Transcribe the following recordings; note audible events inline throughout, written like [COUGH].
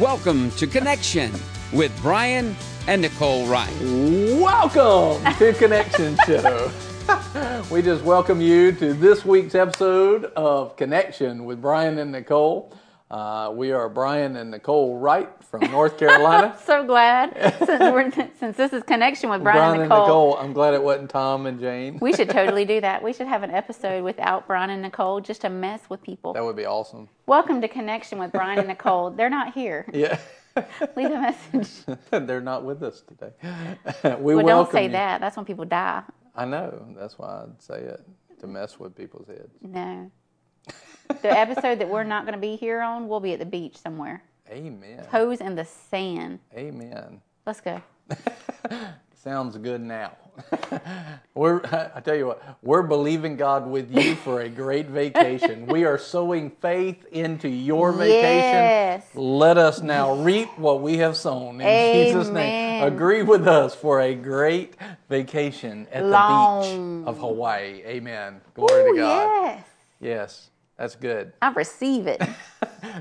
Welcome to Connection with Brian and Nicole Wright. Welcome to Connection Show. [LAUGHS] we just welcome you to this week's episode of Connection with Brian and Nicole. Uh, we are Brian and Nicole Wright from North Carolina. [LAUGHS] so glad since, we're, since this is connection with Brian, Brian and Nicole. Nicole. I'm glad it wasn't Tom and Jane. We should totally [LAUGHS] do that. We should have an episode without Brian and Nicole just to mess with people. That would be awesome. Welcome to Connection with Brian and Nicole. They're not here. Yeah. [LAUGHS] Leave a message. They're not with us today. we Well, don't say you. that. That's when people die. I know. That's why I'd say it to mess with people's heads. No. The episode that we're not going to be here on, we'll be at the beach somewhere. Amen. Toes in the sand. Amen. Let's go. [LAUGHS] Sounds good now. [LAUGHS] we're, I tell you what, we're believing God with you for a great vacation. we are sowing faith into your vacation. Yes. Let us now reap what we have sown in Jesus' name. Agree with us for a great vacation at the beach of Hawaii. Amen. Glory Ooh, to God. yes. Yes, that's good. I receive it. [LAUGHS]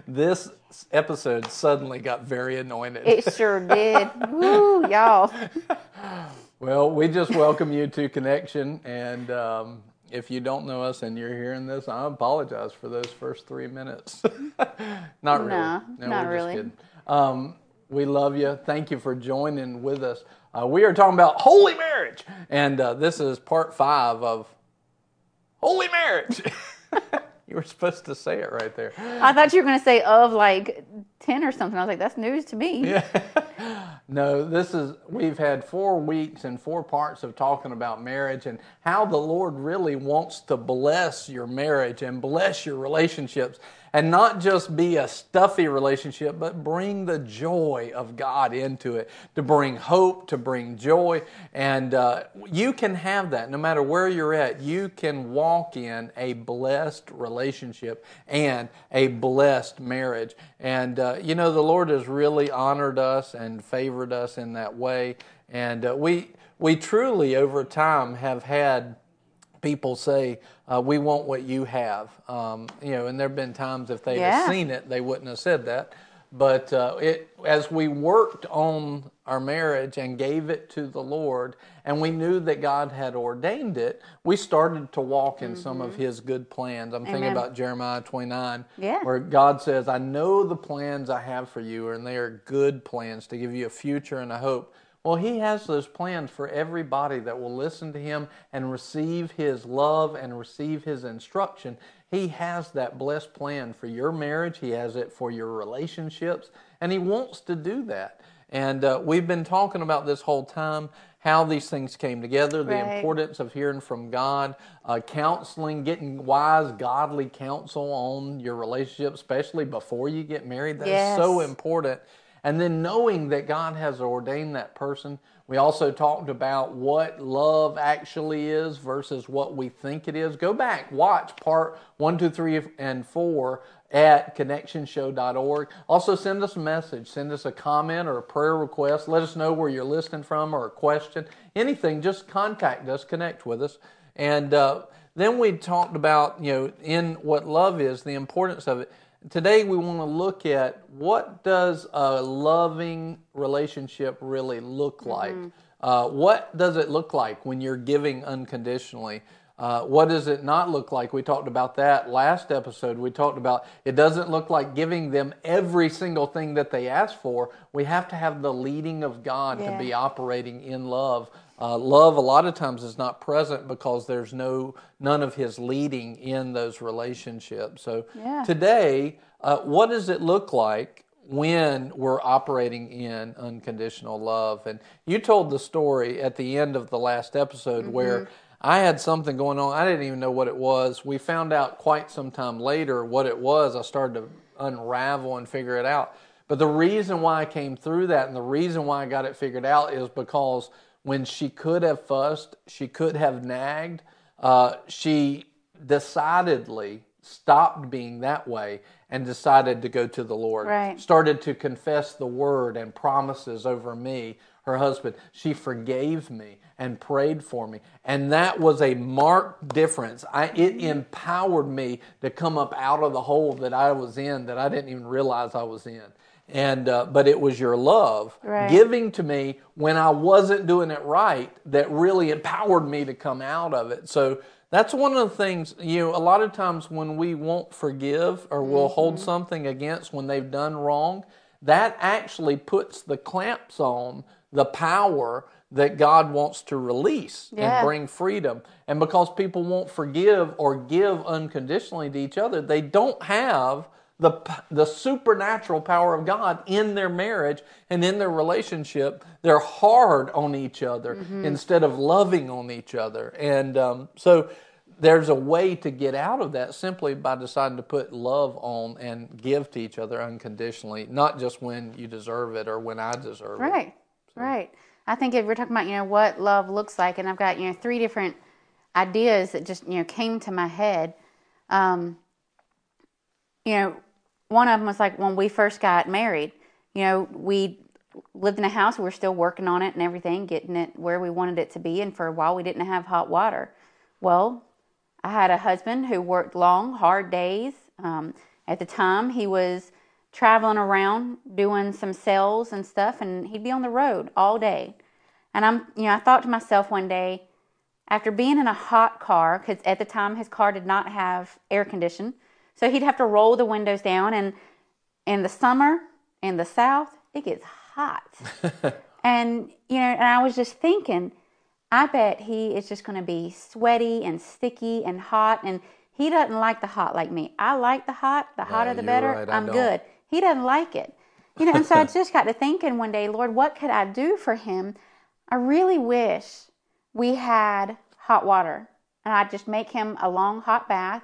This episode suddenly got very anointed. It sure did. Woo, y'all. [LAUGHS] Well, we just welcome you to Connection. And um, if you don't know us and you're hearing this, I apologize for those first three minutes. [LAUGHS] not really. No, not we're really. Um, we love you. Thank you for joining with us. Uh, we are talking about holy marriage. And uh, this is part five of holy marriage. You were supposed to say it right there. I thought you were going to say of like 10 or something. I was like, that's news to me. Yeah. [LAUGHS] No, this is, we've had four weeks and four parts of talking about marriage and how the Lord really wants to bless your marriage and bless your relationships and not just be a stuffy relationship, but bring the joy of God into it, to bring hope, to bring joy. And uh, you can have that no matter where you're at. You can walk in a blessed relationship and a blessed marriage. And, uh, you know, the Lord has really honored us and favored us in that way. And uh, we, we truly, over time, have had people say, uh, "We want what you have." Um, you know, and there have been times if they'd Yeah. have seen it, they wouldn't have said that. But uh, it, as we worked on our marriage and gave it to the Lord, and we knew that God had ordained it, we started to walk in some of His good plans. I'm thinking about Jeremiah 29, Yeah. where God says, "I know the plans I have for you, and they are good plans to give you a future and a hope." Well, He has those plans for everybody that will listen to Him and receive His love and receive His instruction. He has that blessed plan for your marriage, He has it for your relationships, and He wants to do that. And uh, we've been talking about this whole time how these things came together, the importance of hearing from God, uh, counseling, getting wise, godly counsel on your relationship, especially before you get married. That's so important. And then knowing that God has ordained that person. We also talked about what love actually is versus what we think it is. Go back, watch part one, two, three, and four at connectionshow.org. Also, send us a message, send us a comment or a prayer request. Let us know where you're listening from or a question. Anything, just contact us, connect with us. And uh, then we talked about, you know, in what love is, the importance of it. Today we want to look at what does a loving relationship really look like? Uh, what does it look like when you're giving unconditionally? Uh, what does it not look like? We talked about that last episode. We talked about it doesn't look like giving them every single thing that they ask for. We have to have the leading of God to be operating in love. Uh, love a lot of times is not present because there's no none of His leading in those relationships. So Yeah. today, uh, what does it look like when we're operating in unconditional love? And you told the story at the end of the last episode where I had something going on. I didn't even know what it was. We found out quite some time later what it was. I started to unravel and figure it out. But the reason why I came through that and the reason why I got it figured out is because when she could have fussed, she could have nagged, uh, she decidedly stopped being that way and decided to go to the Lord. Right. Started to confess the word and promises over me, her husband. She forgave me and prayed for me. And that was a marked difference. I, it empowered me to come up out of the hole that I was in that I didn't even realize I was in. And uh, but it was your love Right. giving to me when I wasn't doing it right that really empowered me to come out of it. So that's one of the things you know. A lot of times when we won't forgive or we'll hold Mm-hmm. something against when they've done wrong, that actually puts the clamps on the power that God wants to release Yeah. and bring freedom. And because people won't forgive or give unconditionally to each other, they don't have the the supernatural power of God in their marriage and in their relationship. They're hard on each other instead of loving on each other. And um, so there's a way to get out of that simply by deciding to put love on and give to each other unconditionally, not just when you deserve it or when I deserve it. Right, right. I think if we're talking about you know what love looks like, and I've got you know three different ideas that just you know came to my head. Um, you know, one of them was like when we first got married. You know, we lived in a house. We were still working on it and everything, getting it where we wanted it to be. And for a while, we didn't have hot water. Well, I had a husband who worked long, hard days. Um, at the time, he was traveling around doing some sales and stuff, and he'd be on the road all day. And I'm, you know, I thought to myself one day, after being in a hot car, because at the time his car did not have air condition, so he'd have to roll the windows down. And in the summer in the South, it gets hot. [LAUGHS] and you know, and I was just thinking, I bet he is just going to be sweaty and sticky and hot, and he doesn't like the hot like me. I like the hot. The hotter the better. right, I'm don't. good. He doesn't like it. You know, and so I [LAUGHS] just got to thinking one day, Lord, what could I do for him? I really wish we had hot water, and I'd just make him a long hot bath.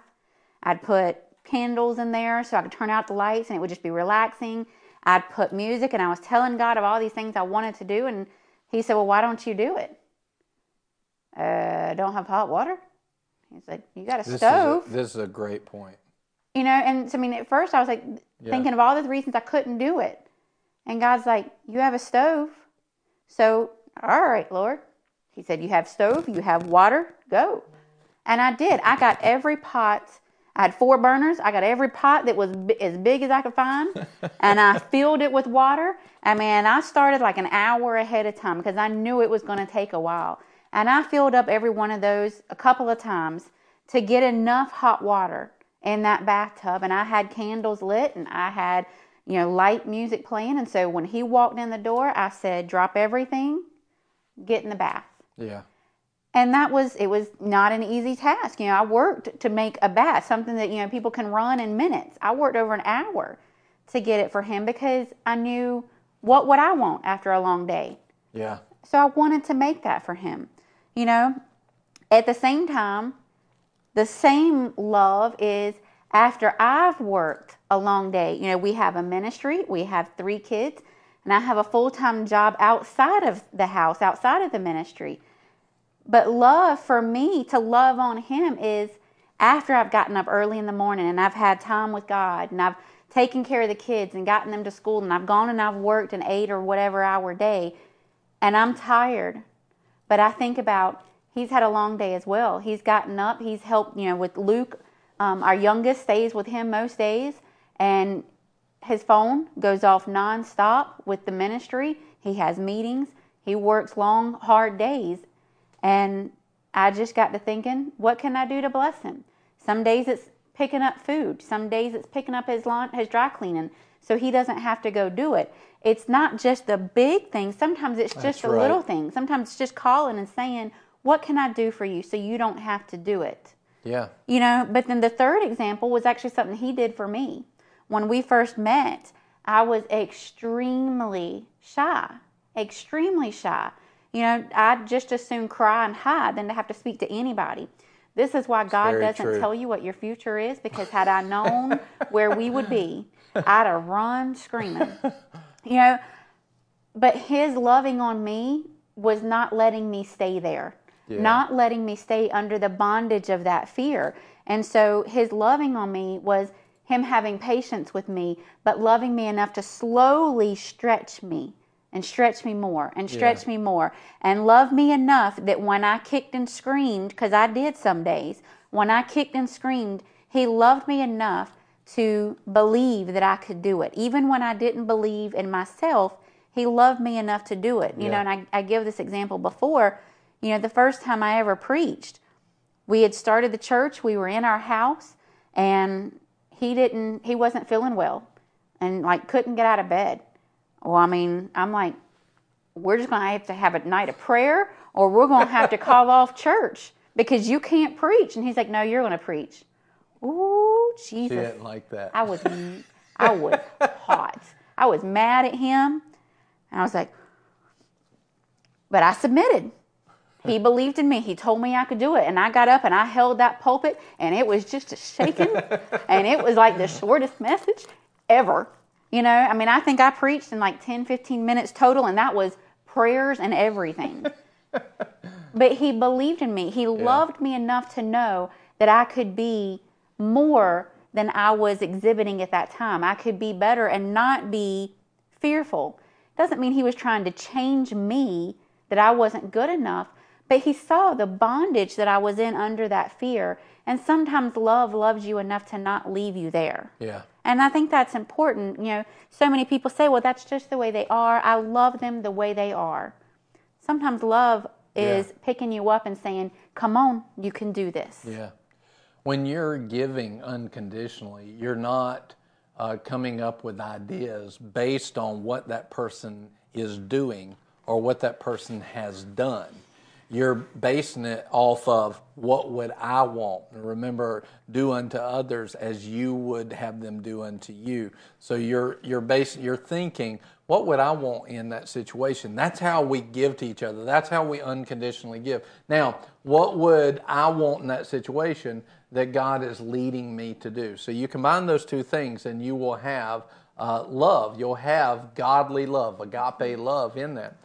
I'd put candles in there so I could turn out the lights and it would just be relaxing. I'd put music and I was telling God of all these things I wanted to do and he said, "Well, why don't you do it?" Uh, don't have hot water. He's like, "You got a This stove." Is a, this is a great point. You know, and so I mean, at first I was like Yeah. thinking of all the reasons I couldn't do it. And God's like, You have a stove. So, all right, Lord. He said, You have stove, you have water, go. And I did. I got every pot. I had four burners. I got every pot that was bi- as big as I could find, and I [LAUGHS] filled it with water. I mean, I started like an hour ahead of time because I knew it was going to take a while. And I filled up every one of those a couple of times to get enough hot water in that bathtub. And I had candles lit, and I had you know light music playing. And so when he walked in the door, I said, "Drop everything, get in the bath." Yeah. And that was it was not an easy task. You know i worked to make a bath something that you know people can run in minutes. I worked over an hour to get it for him because i knew what would i want after a long day. Yeah. so i wanted to make that for him you know? At the same time the same love is after i've worked a long day. You know we have a ministry we have three kids and i have a full-time job outside of the house outside of the ministry but love for me to love on him is after I've gotten up early in the morning and I've had time with God and I've taken care of the kids and gotten them to school and I've gone and I've worked an eight or whatever hour day and I'm tired. But I think about he's had a long day as well. He's gotten up, he's helped, you know, with Luke, um, our youngest stays with him most days and his phone goes off nonstop with the ministry. He has meetings. He works long, hard days. And I just got to thinking, what can I do to bless him? Some days it's picking up food. Some days it's picking up his lawn, his dry cleaning, so he doesn't have to go do it. It's not just the big things. Sometimes it's just That's the right. little things. Sometimes it's just calling and saying, "What can I do for you?" So you don't have to do it. Yeah. You know, but then the third example was actually something he did for me. When we first met, I was extremely shy, extremely shy. You know, I'd just as soon cry and hide than to have to speak to anybody. This is why God doesn't true. tell you what your future is because had I known where we would be, [LAUGHS] I'd have run screaming. You know, but his loving on me was not letting me stay there Yeah. not letting me stay under the bondage of that fear and so his loving on me was him having patience with me but loving me enough to slowly stretch me and stretch me more and stretch me more and love me enough that when i kicked and screamed because i did some days when i kicked and screamed he loved me enough to believe that I could do it. Even when I didn't believe in myself, He loved me enough to do it. You Yeah. know, and I, I give this example before. You know, the first time I ever preached, we had started the church, we were in our house, and he didn't, he wasn't feeling well and like couldn't get out of bed. Well, I mean, I'm like, we're just going to have to have a night of prayer or we're going to have to call [LAUGHS] off church because you can't preach. And he's like, no, you're going to preach. Ooh, She Jesus. didn't like that. I was, I was hot. I was mad at him. And I was like, but I submitted. He believed in me. He told me I could do it. And I got up and I held that pulpit and it was just a shaking. [LAUGHS] and it was like the shortest message ever. You know, I mean, I think I preached in like 10, 15 minutes total, and that was prayers and everything. [LAUGHS] but he believed in me. He loved me enough to know that I could be more than I was exhibiting at that time. I could be better and not be fearful. Doesn't mean he was trying to change me, that I wasn't good enough, but he saw the bondage that I was in under that fear. And sometimes love loves you enough to not leave you there. yeah. And I think that's important. You know, so many people say, well, that's just the way they are. I love them the way they are. Sometimes love is Yeah. picking you up and saying, come on, you can do this. Yeah. When you're giving unconditionally, you're not uh, coming up with ideas based on what that person is doing or what that person has done. You're basing it off of what would I want. Remember, do unto others as you would have them do unto you. So you're you're basing you're thinking, what would I want in that situation? That's how we give to each other. That's how we unconditionally give. Now, what would I want in that situation that God is leading me to do? So you combine those two things and you will have uh, love. You'll have godly love, agape love in that.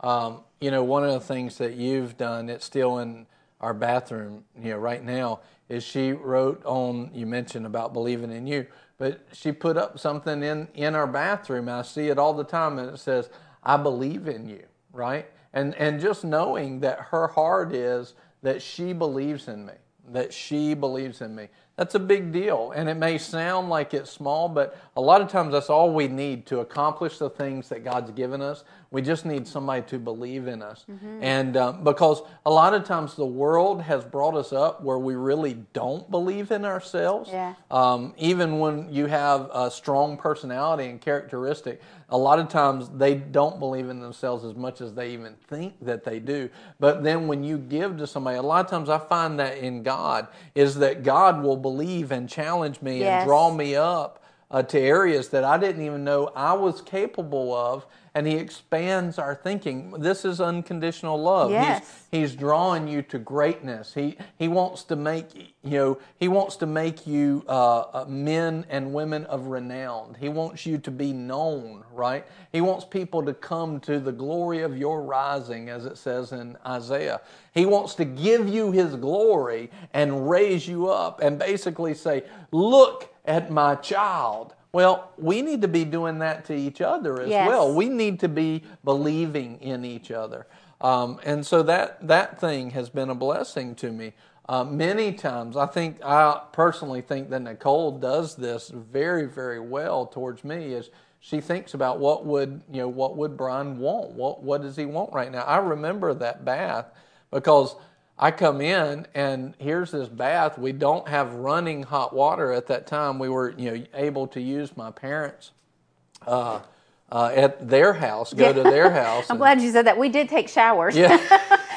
Um, you know, one of the things that you've done, it's still in our bathroom, you know, right now, is she wrote on, you mentioned about believing in you, but she put up something in, in our bathroom. I see it all the time, and it says, I believe in you, right? And, and just knowing that her heart is that she believes in me, that she believes in me. That's a big deal. And it may sound like it's small, but a lot of times that's all we need to accomplish the things that God's given us. We just need somebody to believe in us. And um, because a lot of times the world has brought us up where we really don't believe in ourselves. Yeah. Um, even when you have a strong personality and characteristic, a lot of times they don't believe in themselves as much as they even think that they do. But then when you give to somebody, a lot of times I find that in God is that God will believe and challenge me Yes. and draw me up uh, to areas that I didn't even know I was capable of. And he expands our thinking. This is unconditional love. He's- Yes. He's drawing you to greatness. He he wants to make you know he wants to make you uh, uh, men and women of renown. He wants you to be known, right? He wants people to come to the glory of your rising, as it says in Isaiah. He wants to give you His glory and raise you up, and basically say, "Look at my child." Well, we need to be doing that to each other as Yes. well. We need to be believing in each other. Um, and so that, that thing has been a blessing to me. Uh, many times, I think, I personally think that Nicole does this very, very well towards me is she thinks about what would, you know, what would Brian want? What, what does he want right now? I remember that bath because I come in and here's this bath. We don't have running hot water at that time. We were, you know, able to use my parents' uh, uh, at their house, go to their [LAUGHS] house. I'm and- glad you said that. We did take showers. Yeah.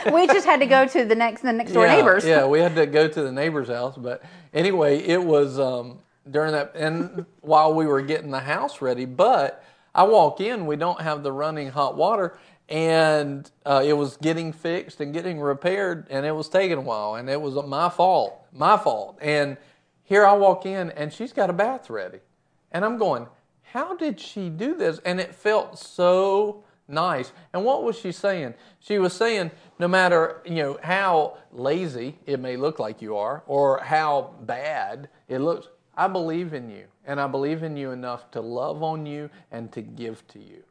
[LAUGHS] we just had to go to the next the next door yeah, neighbors. Yeah, we had to go to the neighbor's house, but anyway, it was um, during that and while we were getting the house ready. But I walk in, we don't have the running hot water, and uh, it was getting fixed and getting repaired, and it was taking a while, and it was my fault, my fault. And here I walk in, and she's got a bath ready, and I'm going, how did she do this? And it felt so nice. And what was she saying? She was saying, no matter you know how lazy it may look like you are, or how bad it looks, I believe in you, and I believe in you enough to love on you and to give to you.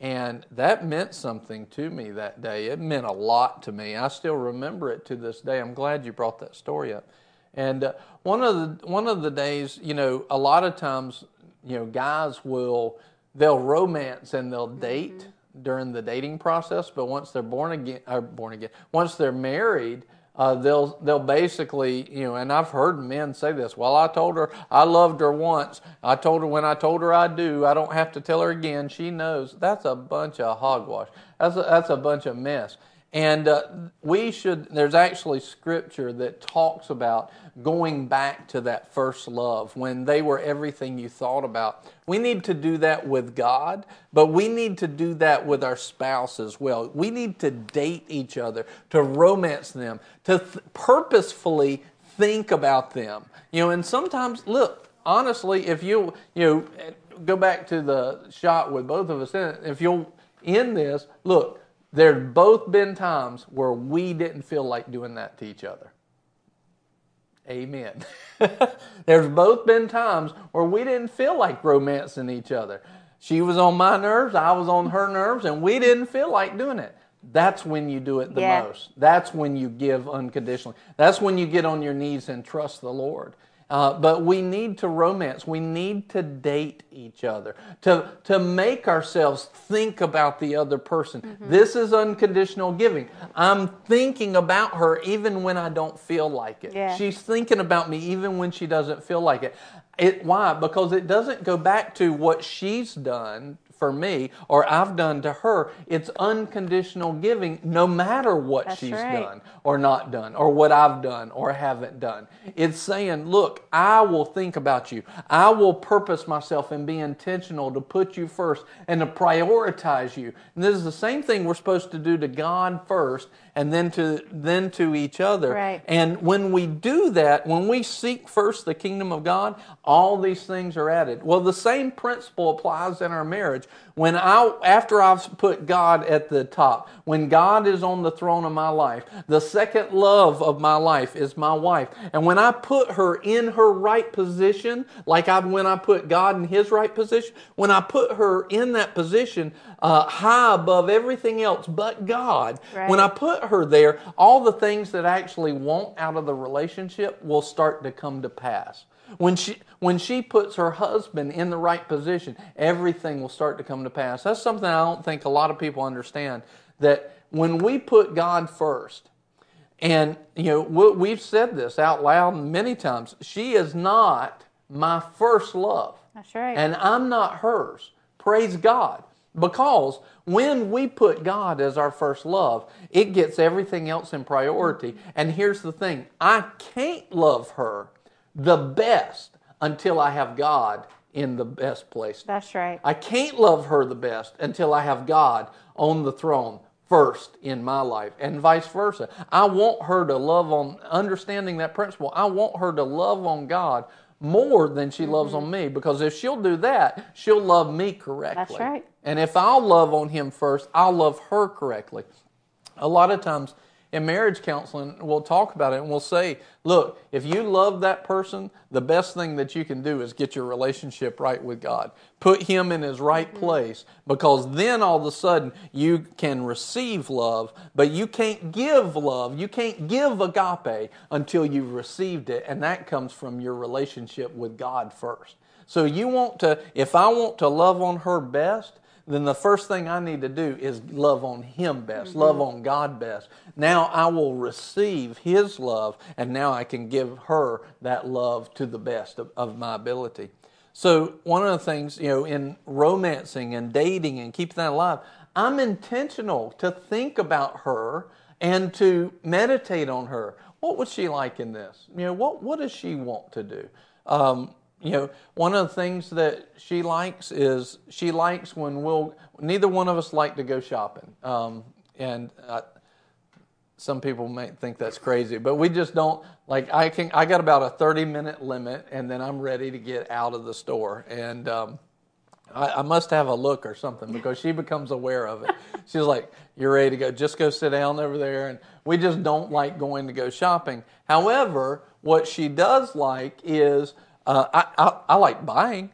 And that meant something to me that day. It meant a lot to me. I still remember it to this day. I'm glad you brought that story up. And uh, one of the one of the days, you know, a lot of times, you know, guys will they'll romance and they'll date during the dating process, but once they're born again, or born again, once they're married, uh, they'll they'll basically you know and I've heard men say this well I told her I loved her once. I told her when I told her I do I don't have to tell her again. She knows. That's a bunch of hogwash. That's a, that's a bunch of mess and uh, we should, there's actually scripture that talks about going back to that first love when they were everything you thought about. We need to do that with God, but we need to do that with our spouse as well. We need to date each other, to romance them, to th- purposefully think about them. You know, and sometimes, look, honestly, if you, you know, go back to the shot with both of us in it, if you'll end this, look, there's both been times where we didn't feel like doing that to each other. Amen. [LAUGHS] There's both been times where we didn't feel like romancing each other. She was on my nerves, I was on her nerves, and we didn't feel like doing it. That's when you do it the Yeah. most. That's when you give unconditionally. That's when you get on your knees and trust the Lord. Uh, but we need to romance. We need to date each other to to make ourselves think about the other person. Mm-hmm. This is unconditional giving. I'm thinking about her even when I don't feel like it. Yeah. She's thinking about me even when she doesn't feel like it. It why? Because it doesn't go back to what she's done for me or I've done to her. It's unconditional giving no matter what That's she's right. done or not done or what I've done or haven't done. It's saying, look, I will think about you. I will purpose myself and be intentional to put you first and to prioritize you. And this is the same thing we're supposed to do to God first and then to then to each other. Right. And when we do that, when we seek first the kingdom of God, all these things are added. Well, the same principle applies in our marriage. When I after I've put God at the top, when God is on the throne of my life, the second love of my life is my wife. And when I put her in her right position, like I when I put God in his right position, when I put her in that position uh, high above everything else but God, Right. when I put her there, all the things that I actually want out of the relationship will start to come to pass. When she when she puts her husband in the right position, everything will start to come to pass. That's something I don't think a lot of people understand that when we put God first, and you know we- we've said this out loud many times, she is not my first love. That's right. And I'm not hers. Praise God. Because when we put God as our first love, it gets everything else in priority. And here's the thing I can't love her the best until I have God in the best place. That's right. I can't love her the best until I have God on the throne first in my life and vice versa. I want her to love on understanding that principle. I want her to love on God more than she loves Mm-hmm. on me because if she'll do that, she'll love me correctly. That's right. And if I'll love on him first, I'll love her correctly. A lot of times in marriage counseling, we'll talk about it and we'll say, look, if you love that person, the best thing that you can do is get your relationship right with God. Put him in his right mm-hmm. place because then all of a sudden you can receive love, but you can't give love. You can't give agape until you've received it, and that comes from your relationship with God first. So you want to, if I want to love on her best, then the first thing I need to do is love on Him best, love on God best. Now I will receive His love, and now I can give her that love to the best of, of my ability. So, one of the things, you know, in romancing and dating and keeping that alive, I'm intentional to think about her and to meditate on her. What was she like in this? You know, what, what does she want to do? Um, you know, one of the things that she likes is she likes when we'll, neither one of us like to go shopping. Um, and I, some people may think that's crazy, but we just don't like. I can. I got about a thirty minute limit, and then I'm ready to get out of the store. And um, I, I must have a look or something because she becomes aware of it. [LAUGHS] She's like, "You're ready to go. Just go sit down over there." And we just don't like going to go shopping. However, what she does like is uh, I, I, I like buying.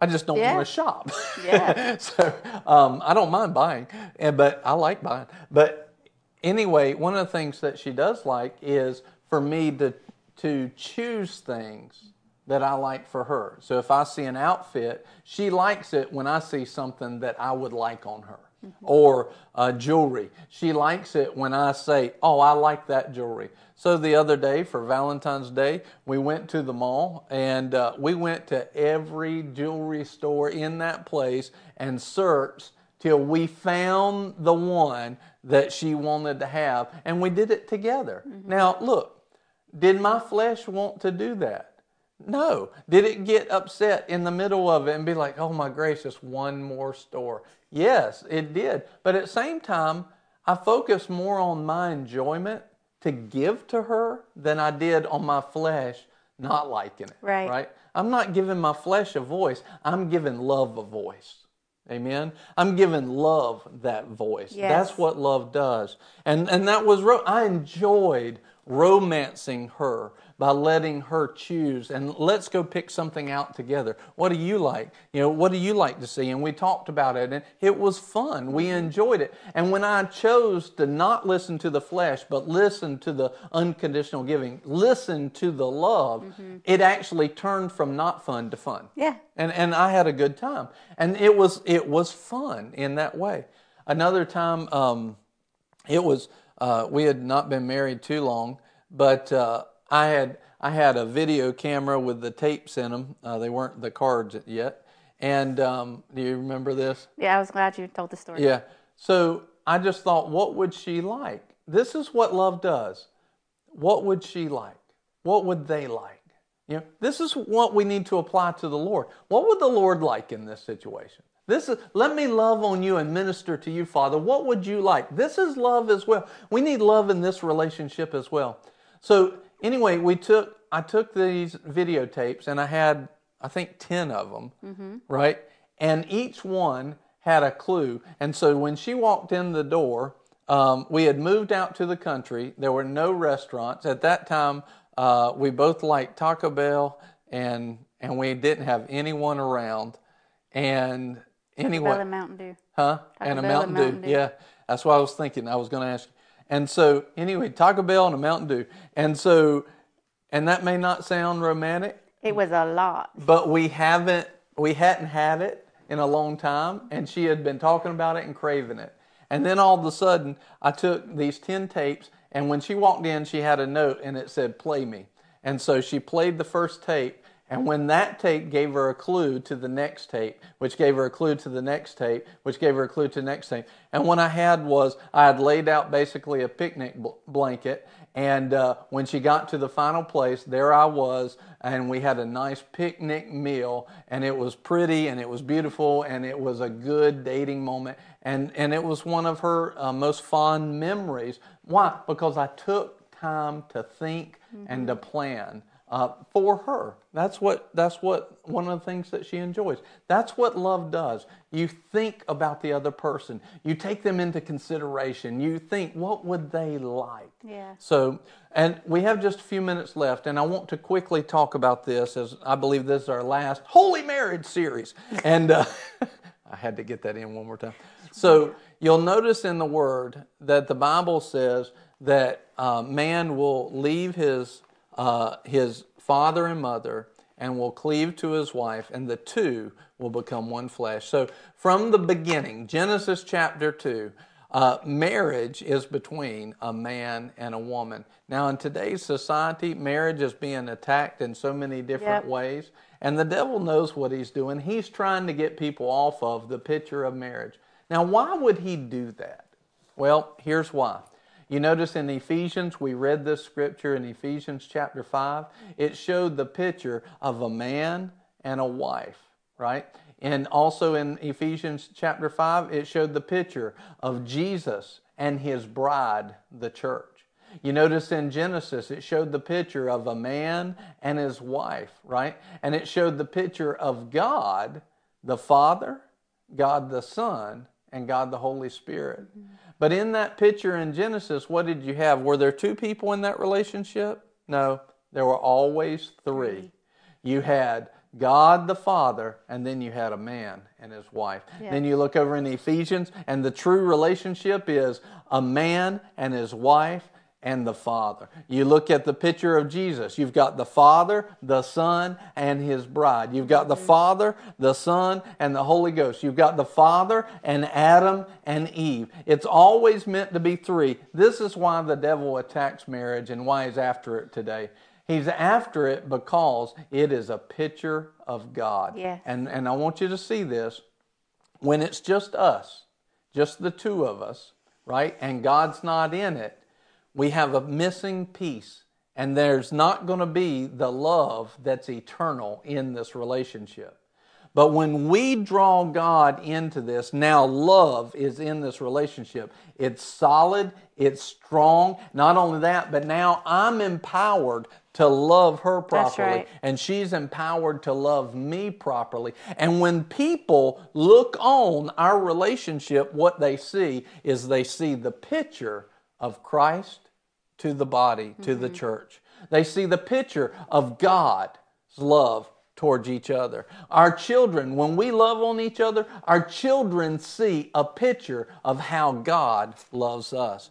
I just don't Yeah. want to shop. Yeah. [LAUGHS] so um, I don't mind buying, and but I like buying. But anyway, one of the things that she does like is for me to to choose things that I like for her. So if I see an outfit, she likes it when I see something that I would like on her. Or uh, jewelry. She likes it when I say, Oh, I like that jewelry. So the other day for Valentine's Day, we went to the mall and uh, we went to every jewelry store in that place and searched till we found the one that she wanted to have. And we did it together. Now, look, did my flesh want to do that? No. Did it get upset in the middle of it and be like, oh my gracious, one more store? Yes, it did. But at the same time, I focused more on my enjoyment to give to her than I did on my flesh not liking it. Right. Right? I'm not giving my flesh a voice, I'm giving love a voice. Amen. I'm giving love that voice. Yes. That's what love does. And and that was ro- I enjoyed romancing her by letting her choose and let's go pick something out together. What do you like? You know, what do you like to see? And we talked about it and it was fun. We enjoyed it. And when I chose to not listen to the flesh but listen to the unconditional giving, listen to the love, it actually turned from not fun to fun Yeah. and and I had a good time, and it was it was fun in that way. Another time, um, it was uh, we had not been married too long, but uh, I had I had a video camera with the tapes in them. Uh, they weren't the cards yet, and um, do you remember this? Yeah, I was glad you told the story. Yeah. So I just thought, what would she like? This is what love does. What would she like? What would they like? You know, this is what we need to apply to the Lord. What would the Lord like in this situation? This is let me love on you and minister to you, Father. What would you like? This is love as well. We need love in this relationship as well. So anyway, we took I took these videotapes and I had I think 10 of them, right? And each one had a clue. And so when she walked in the door, um, we had moved out to the country. There were no restaurants. At that time, uh, we both liked Taco Bell and, and we didn't have anyone around. And anyway. Bell and Mountain Dew. Huh? Taco and a Mountain, and Dew. Mountain Dew. Yeah, that's what I was thinking. I was going to ask you. And so, anyway, Taco Bell and a Mountain Dew. And so, and that may not sound romantic, It was a lot. but we haven't, we hadn't had it in a long time, and she had been talking about it and craving it. And then all of a sudden, I took these 10 tapes, and when she walked in, she had a note and it said, Play me. And so she played the first tape, and when that tape gave her a clue to the next tape, which gave her a clue to the next tape, which gave her a clue to the next tape. And what I had was, I had laid out basically a picnic bl- blanket, and uh, when she got to the final place, there I was, and we had a nice picnic meal, and it was pretty, and it was beautiful, and it was a good dating moment, and and it was one of her uh, most fond memories. Why? Because I took time to think and to plan uh, for her. That's what that's what one of the things that she enjoys. That's what love does. You think about the other person. You take them into consideration. You think, what would they like? Yeah. So, and we have just a few minutes left, and I want to quickly talk about this as I believe this is our last Holy Marriage series. And uh, [LAUGHS] I had to get that in one more time. So, you'll notice in the Word that the Bible says that uh, man will leave his uh, his father and mother and will cleave to his wife, and the two will become one flesh. So, from the beginning, Genesis chapter 2, uh, marriage is between a man and a woman. Now, in today's society, marriage is being attacked in so many different Yep. ways, and the devil knows what he's doing. He's trying to get people off of the picture of marriage. Now, why would he do that? Well, here's why. You notice in Ephesians, we read this scripture in Ephesians chapter 5. It showed the picture of a man and a wife, right? And also in Ephesians chapter 5, it showed the picture of Jesus and his bride, the church. You notice in Genesis, it showed the picture of a man and his wife, right? And it showed the picture of God, the Father, God the Son, and God the Holy Spirit. Mm-hmm. But in that picture in Genesis, what did you have? Were there two people in that relationship? No, there were always three. You had God the Father, and then you had a man and his wife. Yeah. Then you look over in Ephesians, and the true relationship is a man and his wife, and the Father. You look at the picture of Jesus, you've got the Father, the Son, and His bride. You've got the mm-hmm. Father, the Son, and the Holy Ghost. You've got the Father and Adam and Eve. It's always meant to be three. This is why the devil attacks marriage and why he's after it today. He's after it because it is a picture of God. Yes. And, and I want you to see this. When it's just us, just the two of us, right, and God's not in it, we have a missing piece. And there's not going to be the love that's eternal in this relationship. But when we draw God into this, now love is in this relationship. It's solid, it's strong. Not only that, but now I'm empowered to love her properly. right. And she's empowered to love me properly. And when people look on our relationship, what they see is they see the picture of Christ to the body, to the mm-hmm. church. They see the picture of God's love towards each other. Our children, when we love on each other, our children see a picture of how God loves us.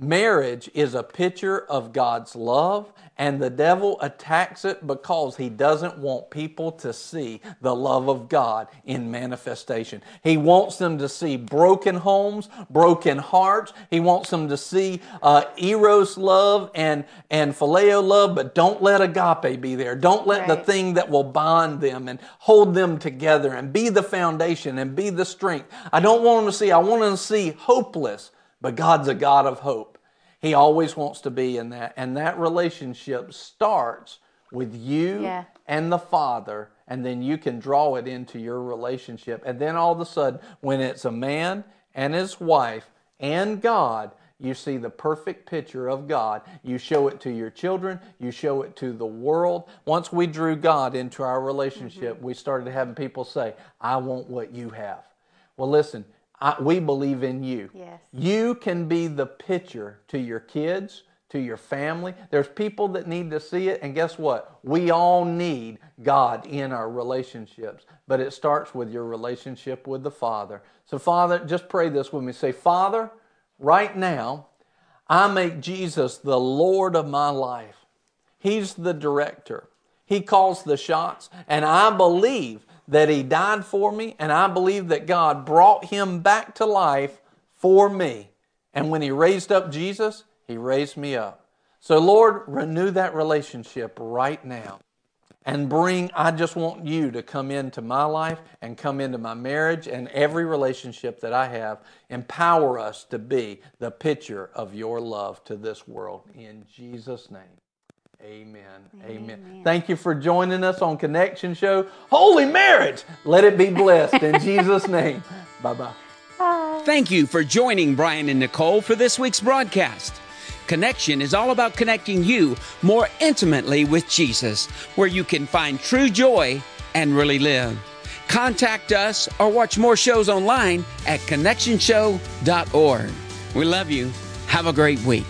Marriage is a picture of God's love, and the devil attacks it because he doesn't want people to see the love of God in manifestation. He wants them to see broken homes, broken hearts. He wants them to see uh, eros love and, and phileo love, but don't let agape be there. Don't let the thing that will bond them and hold them together and be the foundation and be the strength. I don't want them to see, I want them to see hopeless, but God's a God of hope. He always wants to be in that. And that relationship starts with you Yeah. and the Father, and then you can draw it into your relationship. And then all of a sudden, when it's a man and his wife and God, you see the perfect picture of God. You show it to your children, you show it to the world. Once we drew God into our relationship, mm-hmm. we started having people say, I want what you have. Well, listen, I, we believe in you. Yes. You can be the picture to your kids, to your family. There's people that need to see it, and guess what? We all need God in our relationships, but it starts with your relationship with the Father. So, Father, just pray this with me. Say, Father, right now, I make Jesus the Lord of my life. He's the director. He calls the shots, and I believe that He died for me, and I believe that God brought Him back to life for me. And when He raised up Jesus, He raised me up. So, Lord, renew that relationship right now and bring, I just want you to come into my life and come into my marriage and every relationship that I have. Empower us to be the picture of your love to this world. In Jesus' name. Amen. Amen. Thank you for joining us on Connection Show. Holy marriage! Let it be blessed in Jesus' [LAUGHS] name. Bye bye. Thank you for joining Brian and Nicole for this week's broadcast. Connection is all about connecting you more intimately with Jesus, where you can find true joy and really live. Contact us or watch more shows online at connectionshow.org. We love you. Have a great week.